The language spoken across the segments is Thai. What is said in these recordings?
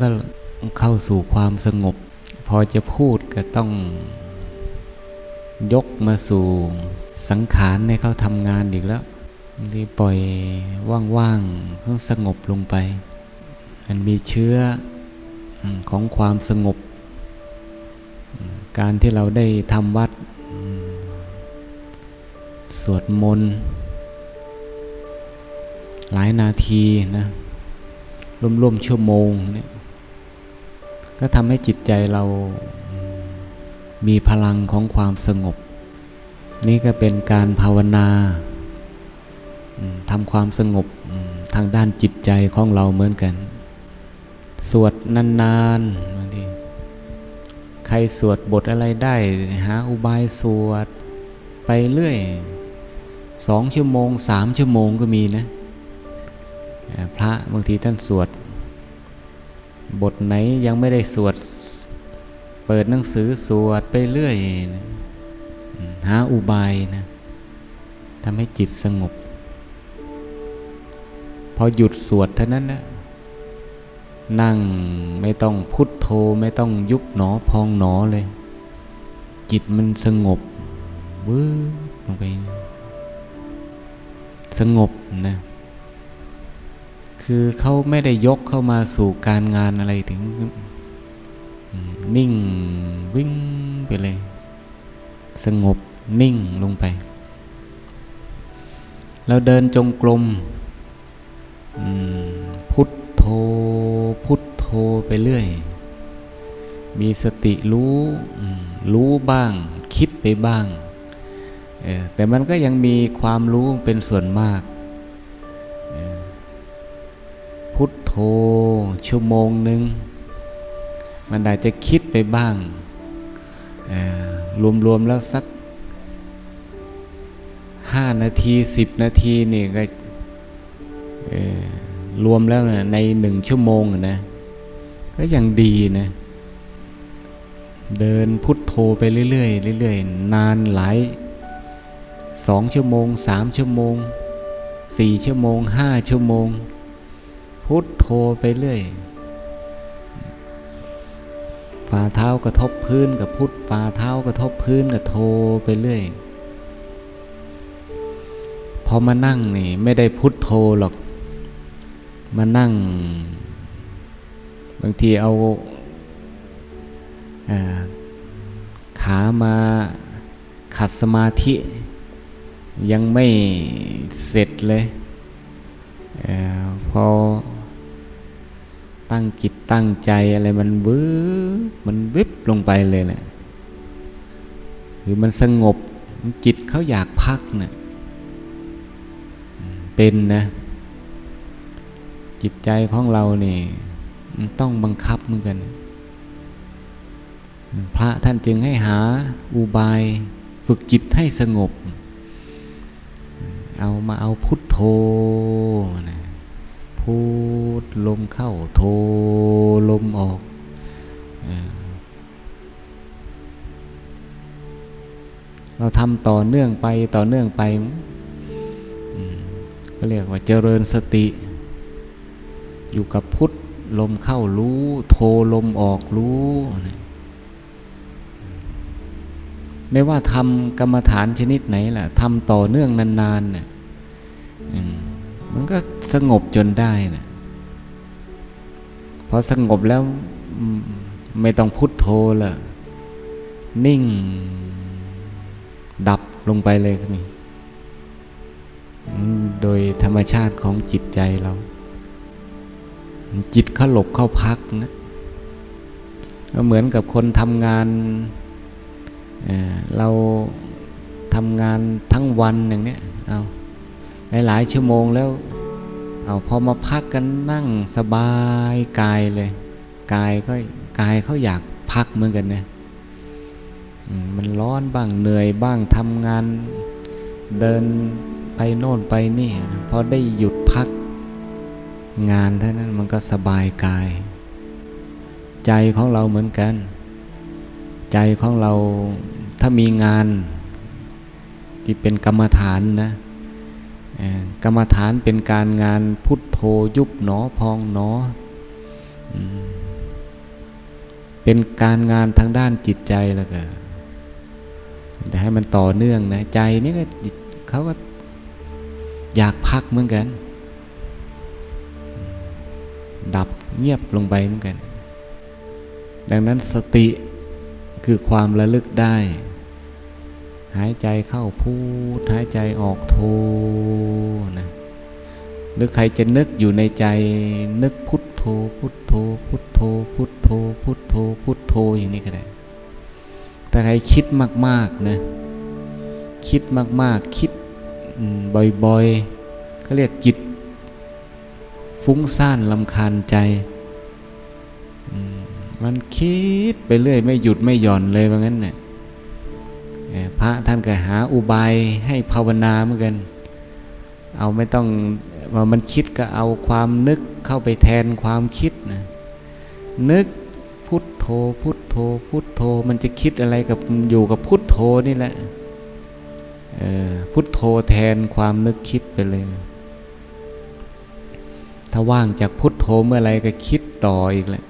ก็เข้าสู่ความสงบ พอจะพูดก็ต้องยกมาสู่สังขารให้เขาทำงานอีกแล้วทีปล่อยว่างๆต้องสงบลงไป มันมีเชื้อของความสงบ การที่เราได้ทำวัด สวดมนต์หลายนาทีนะร่วมๆชั่วโมงเนี่ย ก็ทำให้จิตใจเรามีพลังของความสงบ นี่ก็เป็นการภาวนาทำความสงบทางด้านจิตใจของเราเหมือนกัน สวดนานๆบางทีใครสวดบทอะไรได้ หาอุบายสวดไปเรื่อยสองชั่วโมงสามชั่วโมงก็มีนะ พระบางทีท่านสวด บทไหนยังไม่ได้สวด เปิดหนังสือสวดไปเรื่อยนะหาอุบายนะทำให้จิตสงบ พอหยุดสวดเท่านั้นนะนั่งไม่ต้องพุทโธไม่ต้องยุบหนอพองหนอเลย จิตมันสงบวืบลงไป สงบนะ คือเขาไม่ได้ยกเข้ามาสู่การงานอะไรถึง นิ่งวิ่งไปเลย สงบนิ่งลงไป เราเดินจงกรมพุทโธพุทโธไปเรื่อย มีสติรู้รู้บ้าง คิดไปบ้าง แต่มันก็ยังมีความรู้เป็นส่วนมาก โธชั่วโมงหนึ่งมันอาจจะคิดไปบ้างรวมๆแล้วสักห้านาทีสิบนาทีนี่ก็รวมแล้วนะในหนึ่งชั่วโมงนะก็ยังดีนะเดินพุทโธไปเรื่อยๆเรื่อยๆ นานหลายสองชั่วโมงสามชั่วโมงสี่ชั่วโมงห้าชั่วโมง พุทโธไปเรื่อยฝ่าเท้ากระทบพื้นกับพุทฝ่าเท้ากระทบพื้นกับโทไปเรื่อยพอมานั่งนี่ไม่ได้พุทโธหรอกมานั่ง บางทีเอาขามาขัดสมาธิ ยังไม่เสร็จเลยเอพอ ตั้งจิตตั้งใจอะไรมันวืบมันวิบลงไปเลยแหละคือมันสงบจิตเขาอยากพักนะ่ะเป็นนะจิตใจของเราเนี่ยมันต้องบังคับเหมือนกัน พระท่านจึงให้หาอุบายฝึกจิตให้สงบ เอามาเอาพุทโธนะ พูดลมเข้าโทลมออกเราทำต่อเนื่องไปต่อเนื่องไปก็เรียกว่าเจริญสติ อยู่กับพุทธลมเข้ารู้ โทลมออกรู้ไม่ว่าทำกรรมฐานชนิดไหนล่ะทำต่อเนื่องนานๆน่ะอื มันก็สงบจนได้นะพอสงบแล้วไม่ต้องพุทโธละนิ่ง ดับลงไปเลยก็มีอืมโดยธรรมชาติของจิตใจเรา จิตเขาหลบเข้าพักนะก็เหมือนกับคนทำงานเอ่อเราทำงานทั้งวันอย่างเนี้ยเอา หลายๆชั่วโมงแล้ว เอาพอมาพักกันนั่งสบายกายเลย กายก็กายเขาอยากพักเหมือนกันเนี่ยมันร้อนบ้างเหนื่อยบ้างทำงานเดินไปโน่นไปนี่พอได้หยุดพักงานเท่านั้นมันก็สบายกาย ใจของเราเหมือนกัน ใจของเราถ้ามีงานที่เป็นกรรมฐานนะ กรรมฐานเป็นการงานพุทโธยุบหนอพองหนอ เป็นการงานทางด้านจิตใจแล้วก็แต่ให้มันต่อเนื่องนะใจนี่ก็เขาก็อยากพักเหมือนกัน ดับเงียบลงไปเหมือนกัน ดังนั้นสติคือความระลึกได้ หายใจเข้าพูดหายใจออกโทนะหรือใครจะนึกอยู่ในใจนึกพุทโธพุทโธพุทโธพุทโธพุทโธพุทโธอย่างนี้ก็ได้แต่ใครคิดมากๆนะคิดมากๆ คิดบ่อยๆเขาเรียกจิต ฟุ้งซ่านลำคาญใจมันคิดไปเรื่อย ไม่หยุดไม่หย่อนเลยว่างั้นเนี่ย พระท่านก็หาอุบายให้ภาวนาเหมือนกัน เอาไม่ต้องว่ามันคิดก็เอาความนึกเข้าไปแทนความคิดนะนึกพุทโธพุทโธพุทโธมันจะคิดอะไรกับอยู่กับพุทโธนี่แหละพุทโธแทนความนึกคิดไปเลย ถ้าว่างจากพุทโธเมื่อไรก็คิดต่ออีกแหละ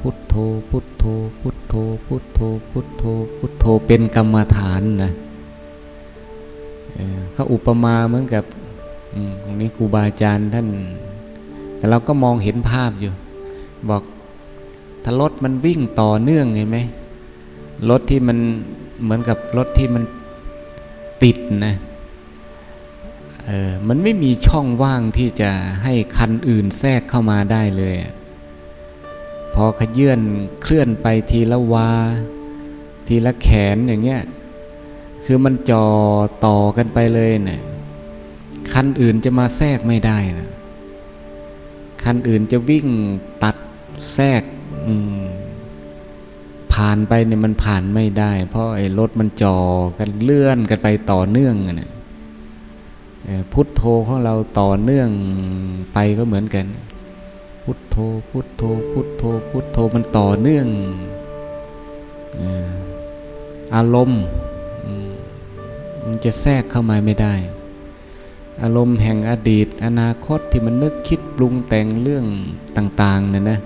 พุทโธพุทโธพุทโธพุทโธพุทโธพุท โธเป็นกรรมฐานนะเขาอุปมาเหมือนกับตรงนี้ครูบาอาจารย์ท่าน แต่เราก็มองเห็นภาพอยู่ บอกถ้ารถมันวิ่งต่อเนื่องเห็นไหมรถที่มันเหมือนกับรถที่มันติดนะเออมันไม่มีช่องว่างที่จะให้คันอื่นแทรกเข้ามาได้เลย พอขยื่นเคลื่อนไปทีละวา ทีละแขนอย่างเงี้ยคือมันจ่อต่อกันไปเลยเนะี่ยคันอื่นจะมาแทรกไม่ได้นะคันอื่นจะวิ่งตัดแทรกผ่านไปเนี่ยมันผ่านไม่ได้ เพราะไอ้รถมันจ่อกันเลื่อนกันไปต่อเนื่องนะพุทโธของเราต่อเนื่องไปก็เหมือนกัน พุทโธพุทโธพุทโธพุทโธมันต่อเนื่องอ อารมณ์มันจะแทรกเข้ามาไม่ได้ อารมณ์แห่งอดีต อนาคตที่มันนึกคิดปรุงแต่งเรื่องต่างๆเนี่ยนะ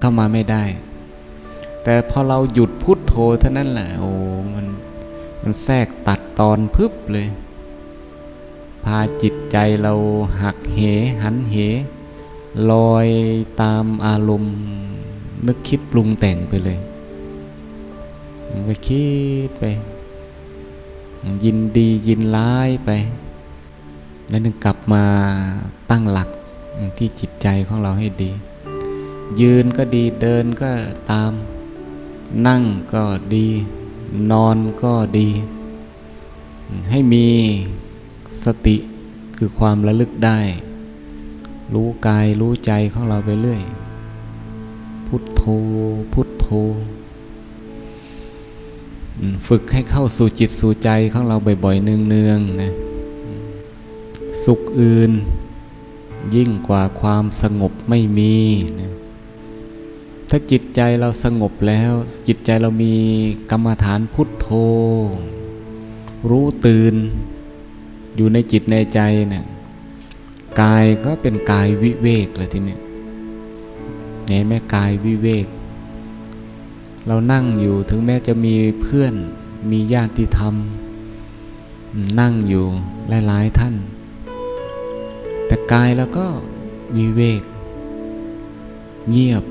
เข้ามาไม่ได้ แต่พอเราหยุดพุทโธเท่านั้นแหละโอ้มันมันแทรกตัดตอนพึบเลย พาจิตใจเราหักเหหันเหลอยตามอารมณ์นึกคิดปรุงแต่งไปเลย มันไปคิดไป ยินดียินร้ายไป แล้วนึงกลับมาตั้งหลักที่จิตใจของเราให้ดี ยืนก็ดีเดินก็ตาม นั่งก็ดี นอนก็ดี ให้มีสติคือความระลึกได้ รู้กายรู้ใจของเราไปเรื่อย พุทโธพุทโธ ฝึกให้เข้าสู่จิตสู่ใจของเราบ่อยๆเนืองๆนะสุขอื่น ยิ่งกว่าความสงบไม่มีนะถ้าจิตใจเราสงบแล้ว จิตใจเรามีกรรมฐานพุทโธ รู้ตื่น อยู่ในจิตในใจเนี่ยกายก็เป็นกายวิเวกเลยทีนี้เห็นไหมกายวิเวก เรานั่งอยู่ถึงแม้จะมีเพื่อนมีญาติธรรม นั่งอยู่หลายๆท่าน แต่กายแล้วก็วิเวก เงียบ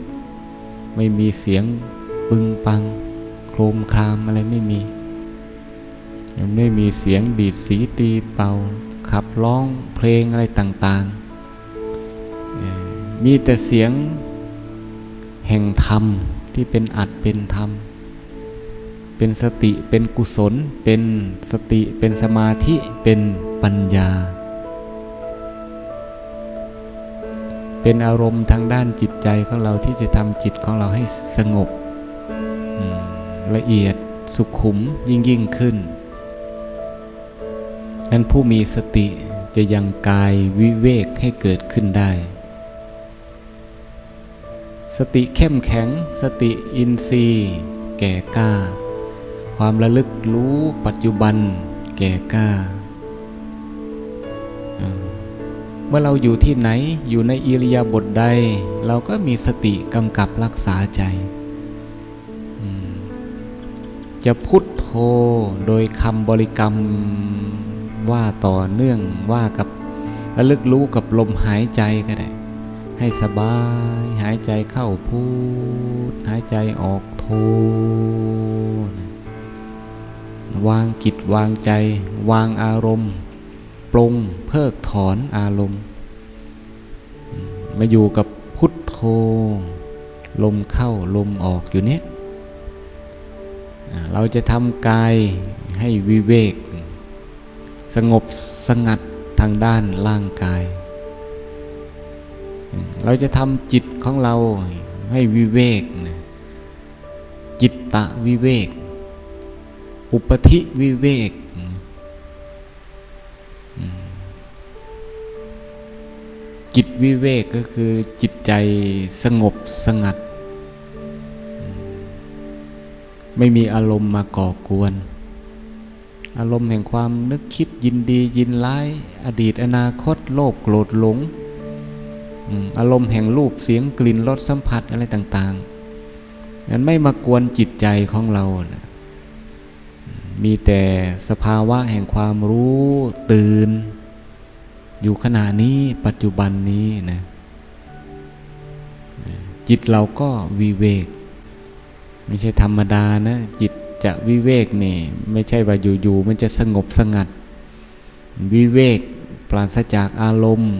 ไม่มีเสียงปึงปัง โครมครามอะไรไม่มียังไม่มีเสียงดีดสีตีเป่า ขับร้องเพลงอะไรต่างๆ มีแต่เสียงแห่งธรรม ที่เป็นอัดเป็นธรรม เป็นสติเป็นกุศล เป็นสติเป็นสมาธิเป็นปัญญา เป็นอารมณ์ทางด้านจิตใจของเราที่จะทำจิตของเราให้สงบละเอียดสุขุมยิ่งยิ่งขึ้นนั้นผู้มีสติจะยังกายวิเวกให้เกิดขึ้นได้ สติเข้มแข็ง สติอินทรีย์ แก่กล้า ความระลึกรู้ปัจจุบัน แก่กล้า เมื่อเราอยู่ที่ไหนอยู่ในอิริยาบถใด เราก็มีสติกำกับรักษาใจ จะพุทโธโดยคำบริกรรมว่าต่อเนื่องว่ากับระลึกรู้กับลมหายใจก็ได้ ให้สบาย หายใจเข้าพูด หายใจออกโทวางจิตวางใจ วางอารมณ์ ปรงเพิกถอนอารมณ์ มาอยู่กับพุทโธ ลมเข้าลมออกอยู่เนี้ยเราจะทำกายให้วิเวก สงบสงัดทางด้านร่างกาย เราจะทำจิตของเราให้วิเวกนะจิตตะวิเวก อุปธิวิเวก จิตวิเวกก็คือจิตใจสงบสงัด ไม่มีอารมณ์มาก่อกวน อารมณ์แห่งความนึกคิดยินดียินร้าย อดีตอนาคตโลภโกรธหลง อารมณ์แห่งรูปเสียงกลิ่นรสสัมผัสอะไรต่าง ๆ นั้นไม่มากวนจิตใจของเรานะมีแต่สภาวะแห่งความรู้ตื่น อยู่ขณะนี้ปัจจุบันนี้นะจิตเราก็วิเวก ไม่ใช่ธรรมดานะ จิตจะวิเวกนี่ ไม่ใช่ว่าอยู่ๆมันจะสงบสงัด วิเวกปราศจากอารมณ์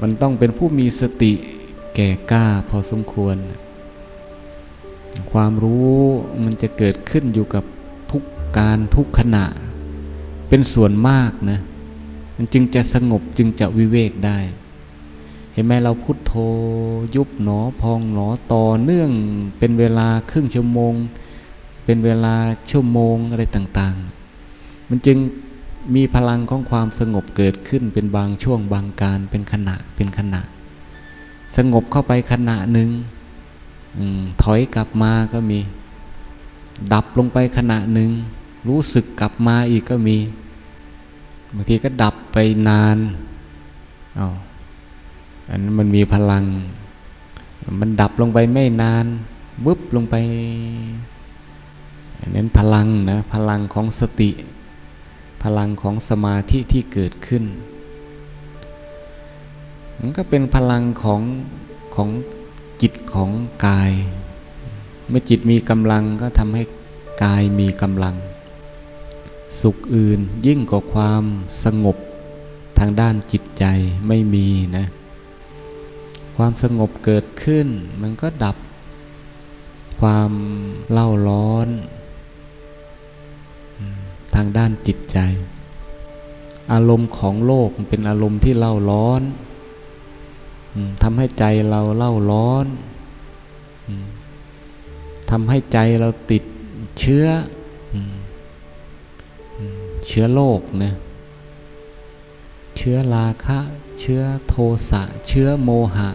มันต้องเป็นผู้มีสติแก่กล้าพอสมควร ความรู้มันจะเกิดขึ้นอยู่กับทุกการทุกขณะ เป็นส่วนมากนะ มันจึงจะสงบจึงจะวิเวกได้ เห็นไหมเราพุโทโธยุบหนอพองหนอต่อเนื่องเป็นเวลาครึ่งชั่วโมง เป็นเวลาชั่วโมงอะไรต่าง ๆ มันจึง มีพลังของความสงบเกิดขึ้นเป็นบางช่วงบางการเป็นขณะเป็นขณะ สงบเข้าไปขณะหนึ่งอถอยกลับมาก็มี ดับลงไปขณะหนึ่งรู้สึกกลับมาอีกก็มีบางทีก็ดับไปนานอา้าวอันนั้นมันมีพลัง มันดับลงไปไม่นานวึบลงไปอันนั้นพลังนะพลังของสติ พลังของสมาธิที่เกิดขึ้น มันก็เป็นพลังของของจิตของกาย เมื่อจิตมีกำลังก็ทำให้กายมีกำลัง สุขอื่นยิ่งกว่าความสงบทางด้านจิตใจไม่มีนะ ความสงบเกิดขึ้นมันก็ดับความเล่าร้อน ทางด้านจิตใจ อารมณ์ของโลกมันเป็นอารมณ์ที่เล่าร้อนทำให้ใจเราเล่าร้อนทำให้ใจเราติดเชื้อเชื้อโลกนะเชื้อราคะ เชื้อโทสะ เชื้อโมหะ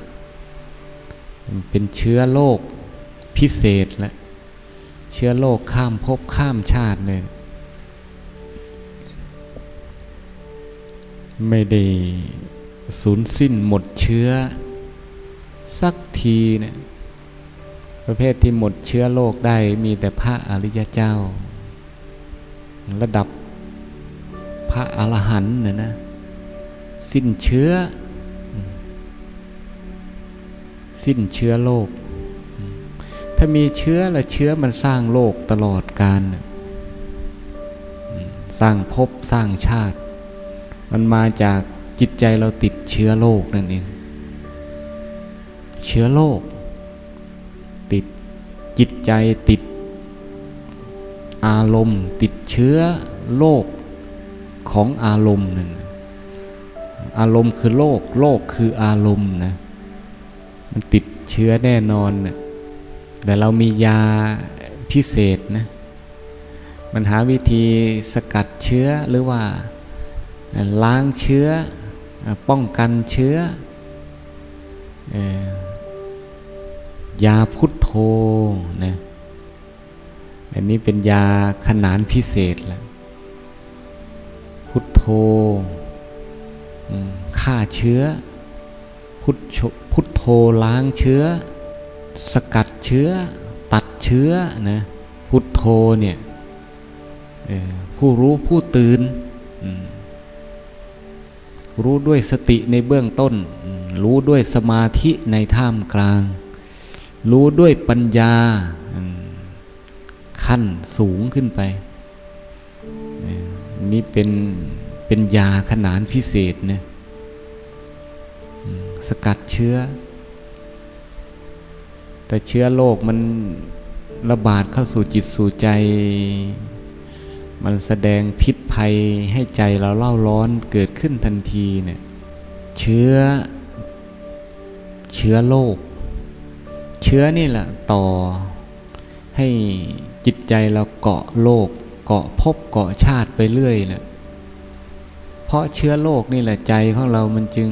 เป็นเชื้อโลกพิเศษแหละ เชื้อโลกข้ามภพข้ามชาติเลย ไม่ได้สูญสิ้นหมดเชื้อ สักทีเนี่ยประเภทที่หมดเชื้อโลกได้มีแต่พระอริยเจ้า ระดับพระอรหันต์นะนะสิ้นเชื้อ สิ้นเชื้อโลกถ้ามีเชื้อและเชื้อมันสร้างโลกตลอดกาลสร้างภพสร้างชาติ มันมาจากจิตใจเราติดเชื้อโลกนั่นเองเชื้อโลกติดจิตใจติดอารมณ์ ติดเชื้อโลกของอารมณ์นั่นอารมณ์คือโลกโลกคืออารมณ์นะมันติดเชื้อแน่นอนนะแต่เรามียาพิเศษนะมันหาวิธีสกัดเชื้อหรือว่า ล้างเชื้อป้องกันเชื้อยาพุทโธนะอันนี้เป็นยาขนานพิเศษแล้วพุทโธฆ่าเชื้อ พุทธพุทโธล้างเชื้อ สกัดเชื้อ ตัดเชื้อนะพุทโธเนี่ยผู้รู้ผู้ตื่นอืม รู้ด้วยสติในเบื้องต้น รู้ด้วยสมาธิในท่ามกลาง รู้ด้วยปัญญาขั้นสูงขึ้นไป นี่เป็นเป็นยาขนานพิเศษนะสกัดเชื้อ แต่เชื้อโรคมันระบาดเข้าสู่จิตสู่ใจ มันแสดงพิษ ภัยให้ใจเราเล่าร้อนเกิดขึ้นทันทีเนี่ยเชื้อ เชื้อโรคเชื้อนี่แหละต่อให้จิตใจเราเกาะโลก เกาะภพเกาะชาติไปเรื่อยแหละเพราะเชื้อโรคนี่แหละใจของเรามันจึง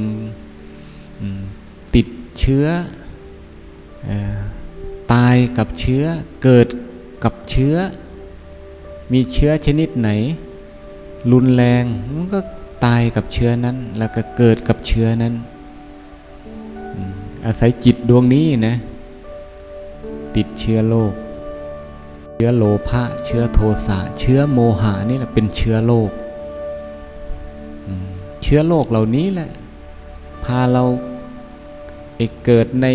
ติดเชื้ออตายกับเชื้อเกิดกับเชื้อ มีเชื้อชนิดไหน รุนแรงมันก็ตายกับเชื้อนั้น แล้วก็เกิดกับเชื้อนั้น อาศัยจิตดวงนี้นะ ติดเชื้อโรคเชื้อโลภะเชื้อโทสะเชื้อโมหะนี่แหละเป็นเชื้อโรคอืมเชื้อโรคเหล่านี้แหละ พาเราไปเกิดใน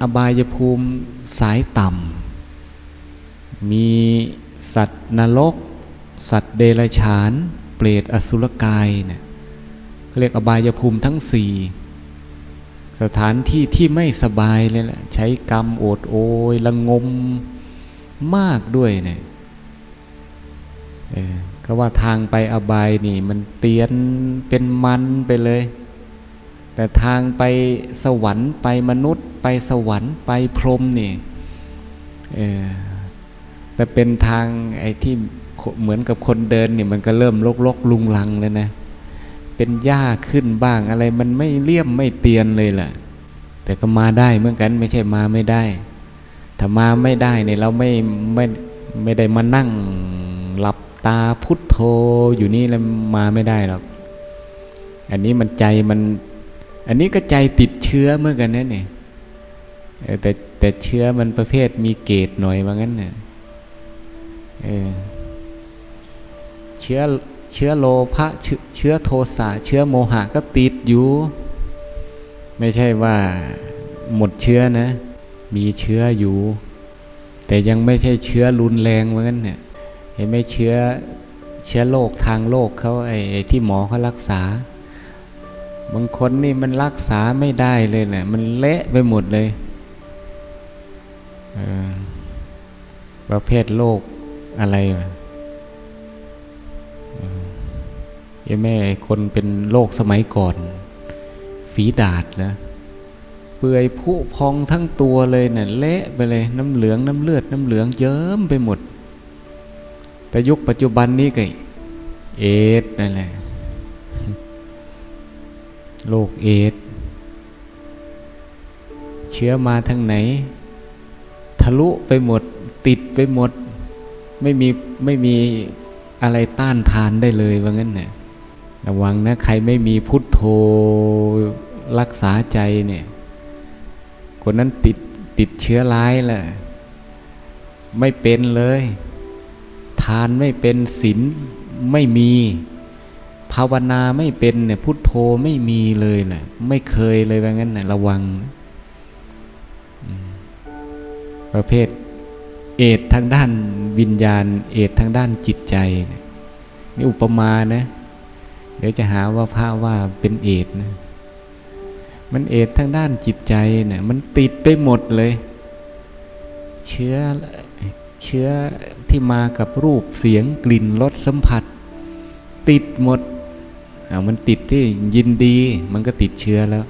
อบายภูมิสายต่ำมีสัตว์นรก สัตว์เดรัจฉาน เปรตอสุรกายเนี่ยเรียกอบายภูมิทั้งสี่สถานที่ที่ไม่สบายเลยแหละใช้กรรมโอดโอยละงมมากด้วยเนี่ยเออก็ว่าทางไปอบายนี่ มันเตียนเป็นมันไปเลย แต่ทางไปสวรรค์ไปมนุษย์ ไปสวรรค์ไปพรหมนี่แต่เป็นทางไอ้ที่ เหมือนกับคนเดินเนี่ยมันก็เริ่มลกลกลุงลังแล้วนะ เป็นหญ้าขึ้นบ้างอะไรมันไม่เลี่ยมไม่เตียนเลยแหละแต่ก็มาได้เหมือนกันไม่ใช่มาไม่ได้ ถ้ามาไม่ได้เนี่ยเราไม่ไม่ไม่ได้มานั่งหลับตาพุทโธอยู่นี่แล้วมาไม่ได้หรอก อันนี้มันใจมัน อันนี้ก็ใจติดเชื้อเหมื่อนกันนะเนี่ยเออแต่แต่เชื้อมันประเภทมีเกตหน่อยว่างั้นเนี่ยเออ เชื้อเชื้อโลภะเชื้อโทสะเชื้อโมหะก็ติดอยู่ ไม่ใช่ว่าหมดเชื้อนะ มีเชื้ออยู่ แต่ยังไม่ใช่เชื้อรุนแรงเหมือนกันเนี่ยเห็นไหมเชื้อเชื้อโรคทางโลกเขาไอ้ที่หมอเขารักษา บางคนนี่มันรักษาไม่ได้เลยเนี่ยมันเละไปหมดเลยประเภทโรคอะไรวะ ไอ้แม่คนเป็นโรคสมัยก่อน ฝีดาดนะเปื่อยผุพองทั้งตัวเลยเนี่ยเละไปเลยน้ำเหลืองน้ำเลือดน้ำเหลืองเยิ้มไปหมด แต่ยุคปัจจุบันนี้ก็เอดส์นั่นแหละโรคเอดส์เชื้อมาทางไหน ทะลุไปหมด ติดไปหมด ไม่มีไม่มีอะไรต้านทานได้เลยว่างั้นเนี่ย ระวังนะใครไม่มีพุทโธรักษาใจเนี่ย คนนั้นติดติดเชื้อร้ายแหละไม่เป็นเลย ทานไม่เป็นศีลไม่มี ภาวนาไม่เป็นเนี่ยพุทโธไม่มีเลยแหละไม่เคยเลยว่างั้นนะระวัง ประเภท เอดทางด้านวิญญาณ เอดทางด้านจิตใจ นี่อุปมานะ เดี๋ยวจะหาว่าพระว่าเป็นเอดนะ มันเอดทางด้านจิตใจเนี่ยมันติดไปหมดเลย เชื้อเชื้อที่มากับรูปเสียงกลิ่นรสสัมผัส ติดหมดอ่ามันติดที่ยินดี มันก็ติดเชื้อแล้ว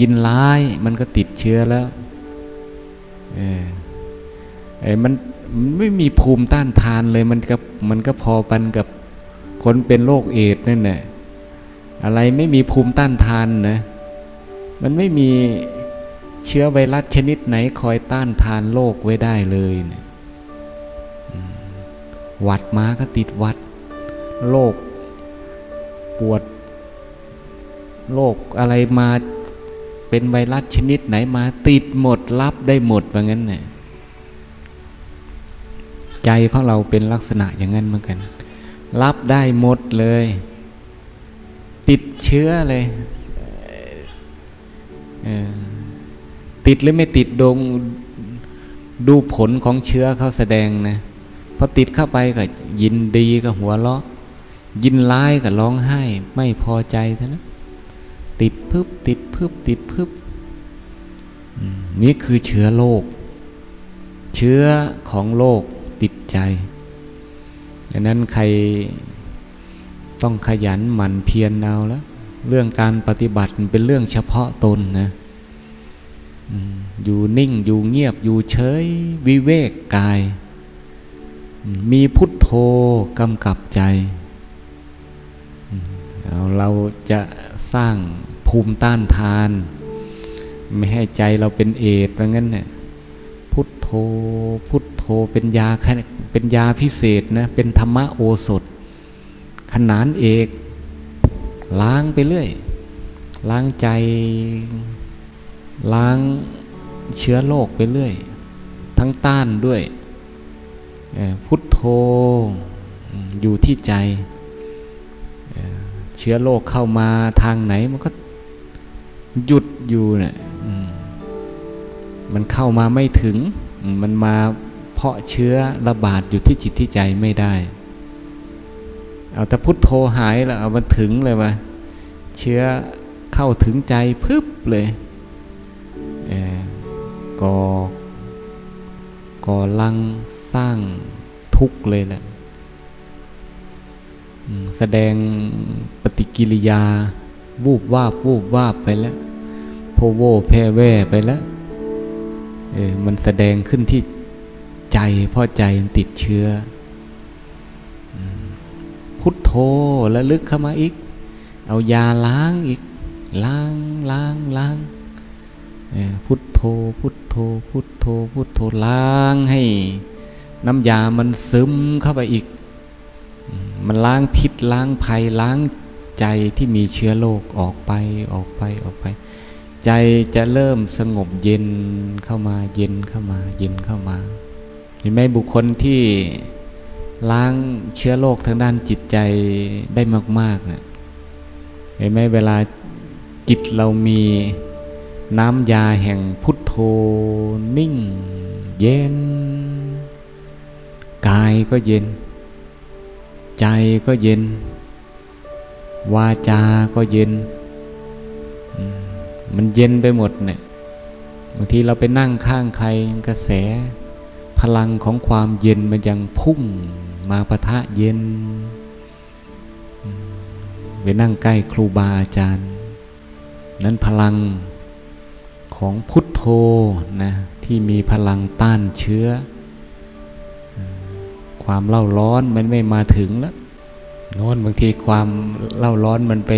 ยินร้ายมันก็ติดเชื้อแล้วเออไอ้มันมันไม่มีภูมิต้านทานเลยมันก็มันก็พอปันกับคนเป็นโรคเอดนั่นแหละ อะไรไม่มีภูมิต้านทานนะมันไม่มีเชื้อไวรัสชนิดไหนคอยต้านทานโรคไว้ได้เลยนี่ยอืมหวัดมาก็ติดวัดโรคปวดโรคอะไรมาเป็นไวรัสชนิดไหนมาติดหมดรับได้หมดว่างั้นเนี่ยใจของเราเป็นลักษณะอย่างนั้นเหมือนกัน รับได้หมดเลย ติดเชื้อเลยติดหรือไม่ติดดงดูผลของเชื้อเขาแสดงนะพอติดเข้าไปก็ยินดีก็หัวเราะยินร้ายก็ร้องไห้ ไม่พอใจเท่านั้นติดพึบติดพึบติดพึบอืมนี่คือเชื้อโรคเชื้อของโรคติดใจดังนั้นใคร ต้องขยันหมั่นเพียรเอาแล้วเรื่องการปฏิบัติมันเป็นเรื่องเฉพาะตนนะอยู่นิ่งอยู่เงียบอยู่เฉยวิเวกกาย มีพุทโธกำกับใจ เราจะสร้างภูมิต้านทาน ไม่ให้ใจเราเป็นเอดว่างั้นเนี่ยพุทโธพุทโธเป็นยาเป็นยาพิเศษนะเป็นธรรมโอสถ ขนานเอก ล้างไปเรื่อย ล้างใจ ล้างเชื้อโรคไปเรื่อย ทั้งต้านด้วย พุทโธอยู่ที่ใจ เชื้อโรคเข้ามาทางไหนมันก็หยุดอยู่เนี่ยมันเข้ามาไม่ถึง มันมาเพาะเชื้อระบาดอยู่ที่จิตที่ใจไม่ได้ เอาแต่พุทโธหายแล้วเอามันถึงเลยวะเชื้อเข้าถึงใจพึบเลยเออก่อก่อลังสร้างทุกข์เลยแหละแสดงปฏิกิริยา วูบวาบวูบวาบไปแล้วโพโวแพ่แว่ไปแล้วเออมันแสดงขึ้นที่ใจพราะใจติดเชื้อ พุทโธแล้วลึกเข้ามาอีก เอายาล้างอีก ล้างล้างล้างพุทโธพุทโธพุทโธพุทโธล้างให้น้ำยามันซึมเข้าไปอีกมมันล้างพิษล้างภัยล้างใจที่มีเชื้อโรคออกไปออกไปออกไป ใจจะเริ่มสงบเย็นเข้ามาเย็นเข้ามาเย็นเข้ามา เห็นไหมบุคคลที่ ล้างเชื้อโรคทางด้านจิตใจได้มากๆนะเห็นไหมเวลาจิตเรามีน้ำยาแห่งพุทโธนิ่ง เย็น กายก็เย็น ใจก็เย็น วาจา ก็เย็นมมันเย็นไปหมดเนี่ยบางทีเราไปนั่งข้างใครกระแสพลังของความเย็นมันยังพุ่ง มาปะทะเย็นไปนั่งใกล้ครูบาอาจารย์ นั้นพลังของพุทโธนะที่มีพลังต้านเชื้อ ความเล่าร้อนมันไม่มาถึงแล้วโน้นบางทีความเล่าร้อนมันไป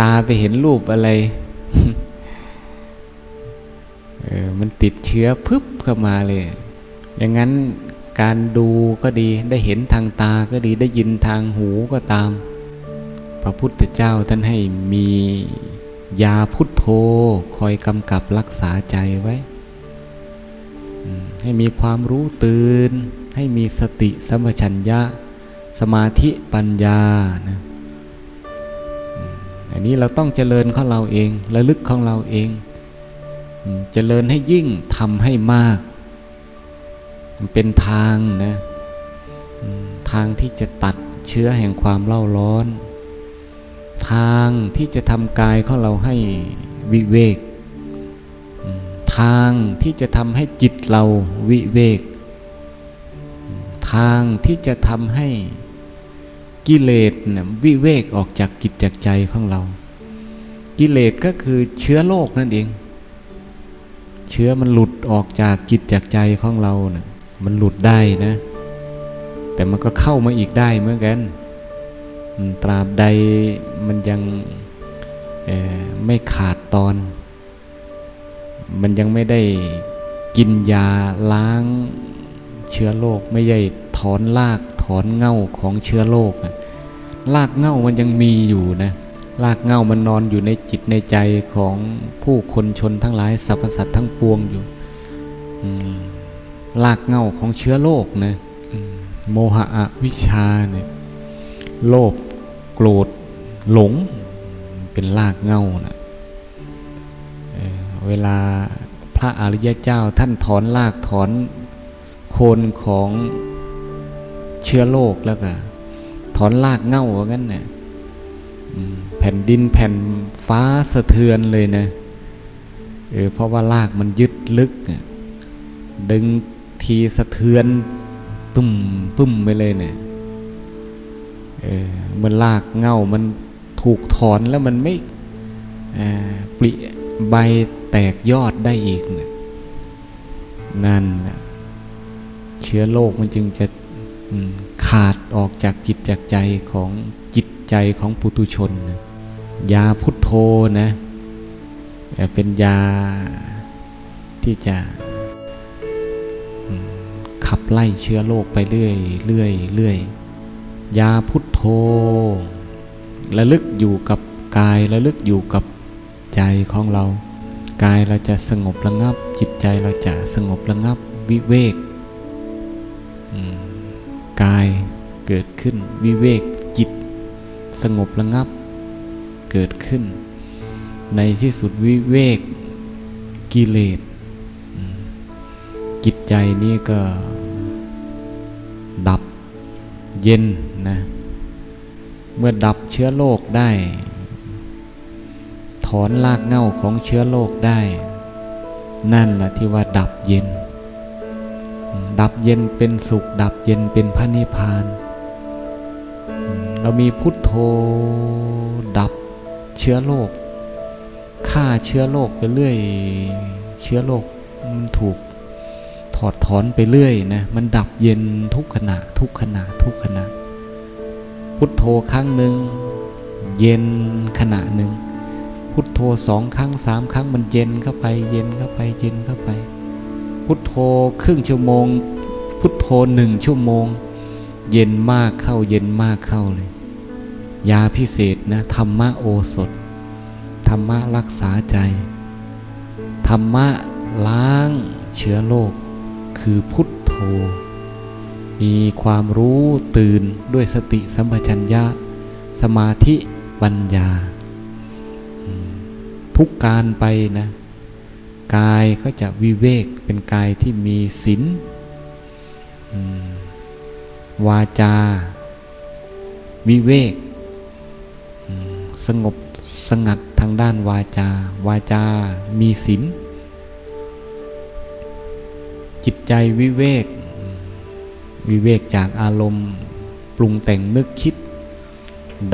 ตาไปเห็นรูปอะไรมันติดเชื้อพึบเข้ามาเลย อย่างนั้น การดูก็ดีได้เห็นทางตาก็ดีได้ยินทางหูก็ตาม พระพุทธเจ้าท่านให้มียาพุทโธคอยกำกับรักษาใจไว้ ให้มีความรู้ตื่น ให้มีสติสัมปชัญญะ สมาธิปัญญานะอันนี้เราต้องเจริญของเราเองระลึกของเราเอง เจริญให้ยิ่งทำให้มาก มันเป็นทางนะทางที่จะตัดเชื้อแห่งความเล่าร้อน ทางที่จะทำกายของเราให้วิเวก ทางที่จะทำให้จิตเราวิเวก ทางที่จะทำให้กิเลสนะวิเวกออกจากกิจจากใจของเรา กิเลสก็คือเชื้อโรคนั่นเอง เชื้อมันหลุดออกจากจิตจากใจของเรานะ่ะ มันหลุดได้นะ แต่มันก็เข้ามาอีกได้เหมือนกันตราบใดมันยังไม่ขาดตอน มันยังไม่ได้กินยาล้างเชื้อโรคไม่ได้ถอนรากถอนเง่าของเชื้อโรคนะรากเง่ามันยังมีอยู่นะลากเง้ามันนอนอยู่ในจิตในใจของผู้คนชนทั้งหลายสรรพสัตว์ทั้งปวงอยู่อืม ลากเงาของเชื้อโลกนะโมหะวิชาเนี่ยโลภโกรธหลง เป็นลากเงานะเอ่อเวลาพระอริยเจ้าท่านถอนลากถอนโคนของเชื้อโลกแล้วก็ถอนลากเงาว่างั้นเนี่ยแผ่นดินแผ่นฟ้าสะเทือนเลยนะเออเพราะว่าลากมันยึดลึก ดึง ทีสะเทือนตุ้มปุ้มไปเลยเนี่ยเออมันลากเง้ามันถูกถอนแล้วมันไม่ปลิใบแตกยอดได้อีกเนี่ยนั่นนะเชื้อโรคมันจึงจะขาดออกจากจิตจากใจของจิตใจของปุตุชนนะยาพุทโธนะเป็นยาที่จะ ขับไล่เชื้อโรคไปเรื่อยเรื่อยเรื่อยยาพุทโธระลึกอยู่กับกายระลึกอยู่กับใจของเรา กายเราจะสงบระงับ จิตใจเราจะสงบระงับวิเวกกายเกิดขึ้นวิเวกจิต สงบระงับ เกิดขึ้น ในที่สุดวิเวกกิเลส จิตใจนี่ก็ดับเย็นนะเมื่อดับเชื้อโรคได้ ถอนรากเง้าของเชื้อโรคได้ นั่นแหละที่ว่าดับเย็น ดับเย็นเป็นสุข ดับเย็นเป็นพระนิพพาน เรามีพุทโธดับเชื้อโรคฆ่าเชื้อโรคไปเรื่อย เชื้อโรคมันถูก อดถอนไปเรื่อยนะมันดับเย็นทุกขณะ ทุกขณะ ทุกขณะ พุทโธครั้งหนึ่งเย็นขณะหนึ่งพุทโธสองครั้งสามครั้งมันเย็นเข้าไป เย็นเข้าไปเย็นเข้าไป พุทโธครึ่งชั่วโมง พุทโธหนึ่งชั่วโมง เย็นมากเข้าเย็นมากเข้าเลย ยาพิเศษนะธรรมะโอสถธรรมะรักษาใจ ธรรมะล้างเชื้อโรค คือพุทโธ มีความรู้ตื่นด้วยสติสัมปชัญญะ สมาธิปัญญา ทุกการไปนะกายก็จะวิเวกเป็นกายที่มีศีลวาจา วิเวก สงบสงัดทางด้านวาจา วาจามีศีล จิตใจวิเวก วิเวกจากอารมณ์ ปรุงแต่งนึกคิด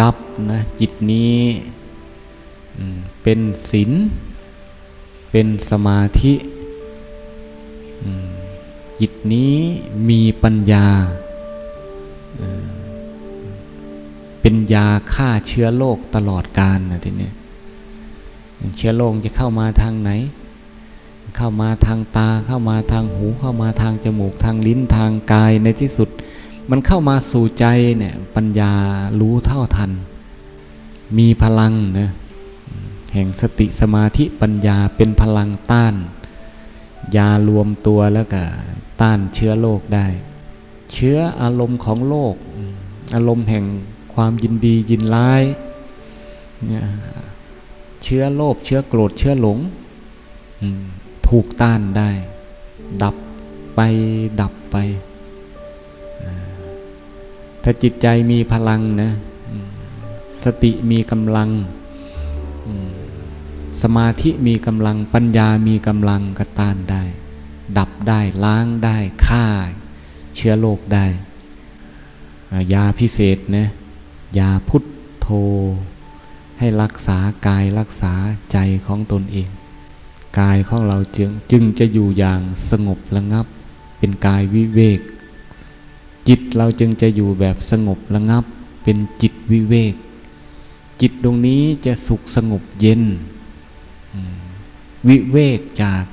ดับนะจิตนี้เป็นศีลเป็นสมาธิจิตนี้มีปัญญา เป็นยาฆ่าเชื้อโรคตลอดกาลนะทีนี้เชื้อโรคจะเข้ามาทางไหน เข้ามาทางตาเข้ามาทางหูเข้ามาทางจมูกทางลิ้นทางกายในที่สุด มันเข้ามาสู่ใจเนี่ยปัญญารู้เท่าทัน มีพลังนะแห่งสติสมาธิปัญญาเป็นพลังต้าน ยารวมตัวแล้วก็ต้านเชื้อโรคได้ เชื้ออารมณ์ของโลก อารมณ์แห่งความยินดียินร้ายเนี่ยเชื้อโลภเชื้อโกรธเชื้อหลง อืม ถูกต้านได้ ดับไปดับไป ถ้าจิตใจมีพลังนะสติมีกำลัง สมาธิมีกำลังปัญญามีกำลังก็ต้านได้ ดับได้ล้างได้ฆ่า เชื้อโรคได้ ยาพิเศษนะยาพุทโธให้รักษากายรักษาใจของตนเอง กายของเราจึงจึงจะอยู่อย่างสงบระงับ เป็นกายวิเวก จิตเราจึงจะอยู่แบบสงบระงับ เป็นจิตวิเวก จิตตรงนี้จะสุขสงบเย็น วิเวกจาก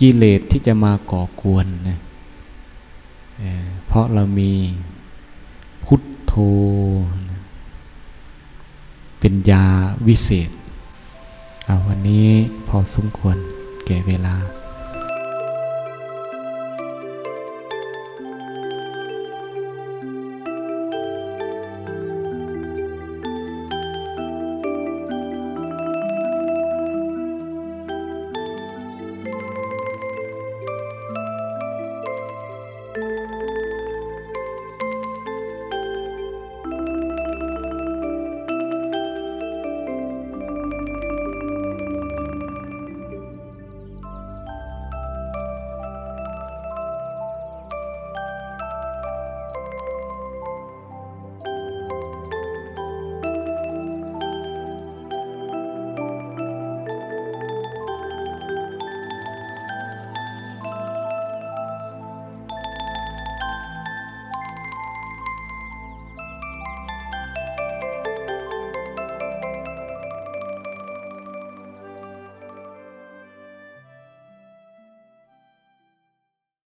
กิเลสที่จะมาก่อกวนนะเพราะเรามีพุทโธ เป็นยาวิเศษ วันนี้พอสมควรแก่เวลา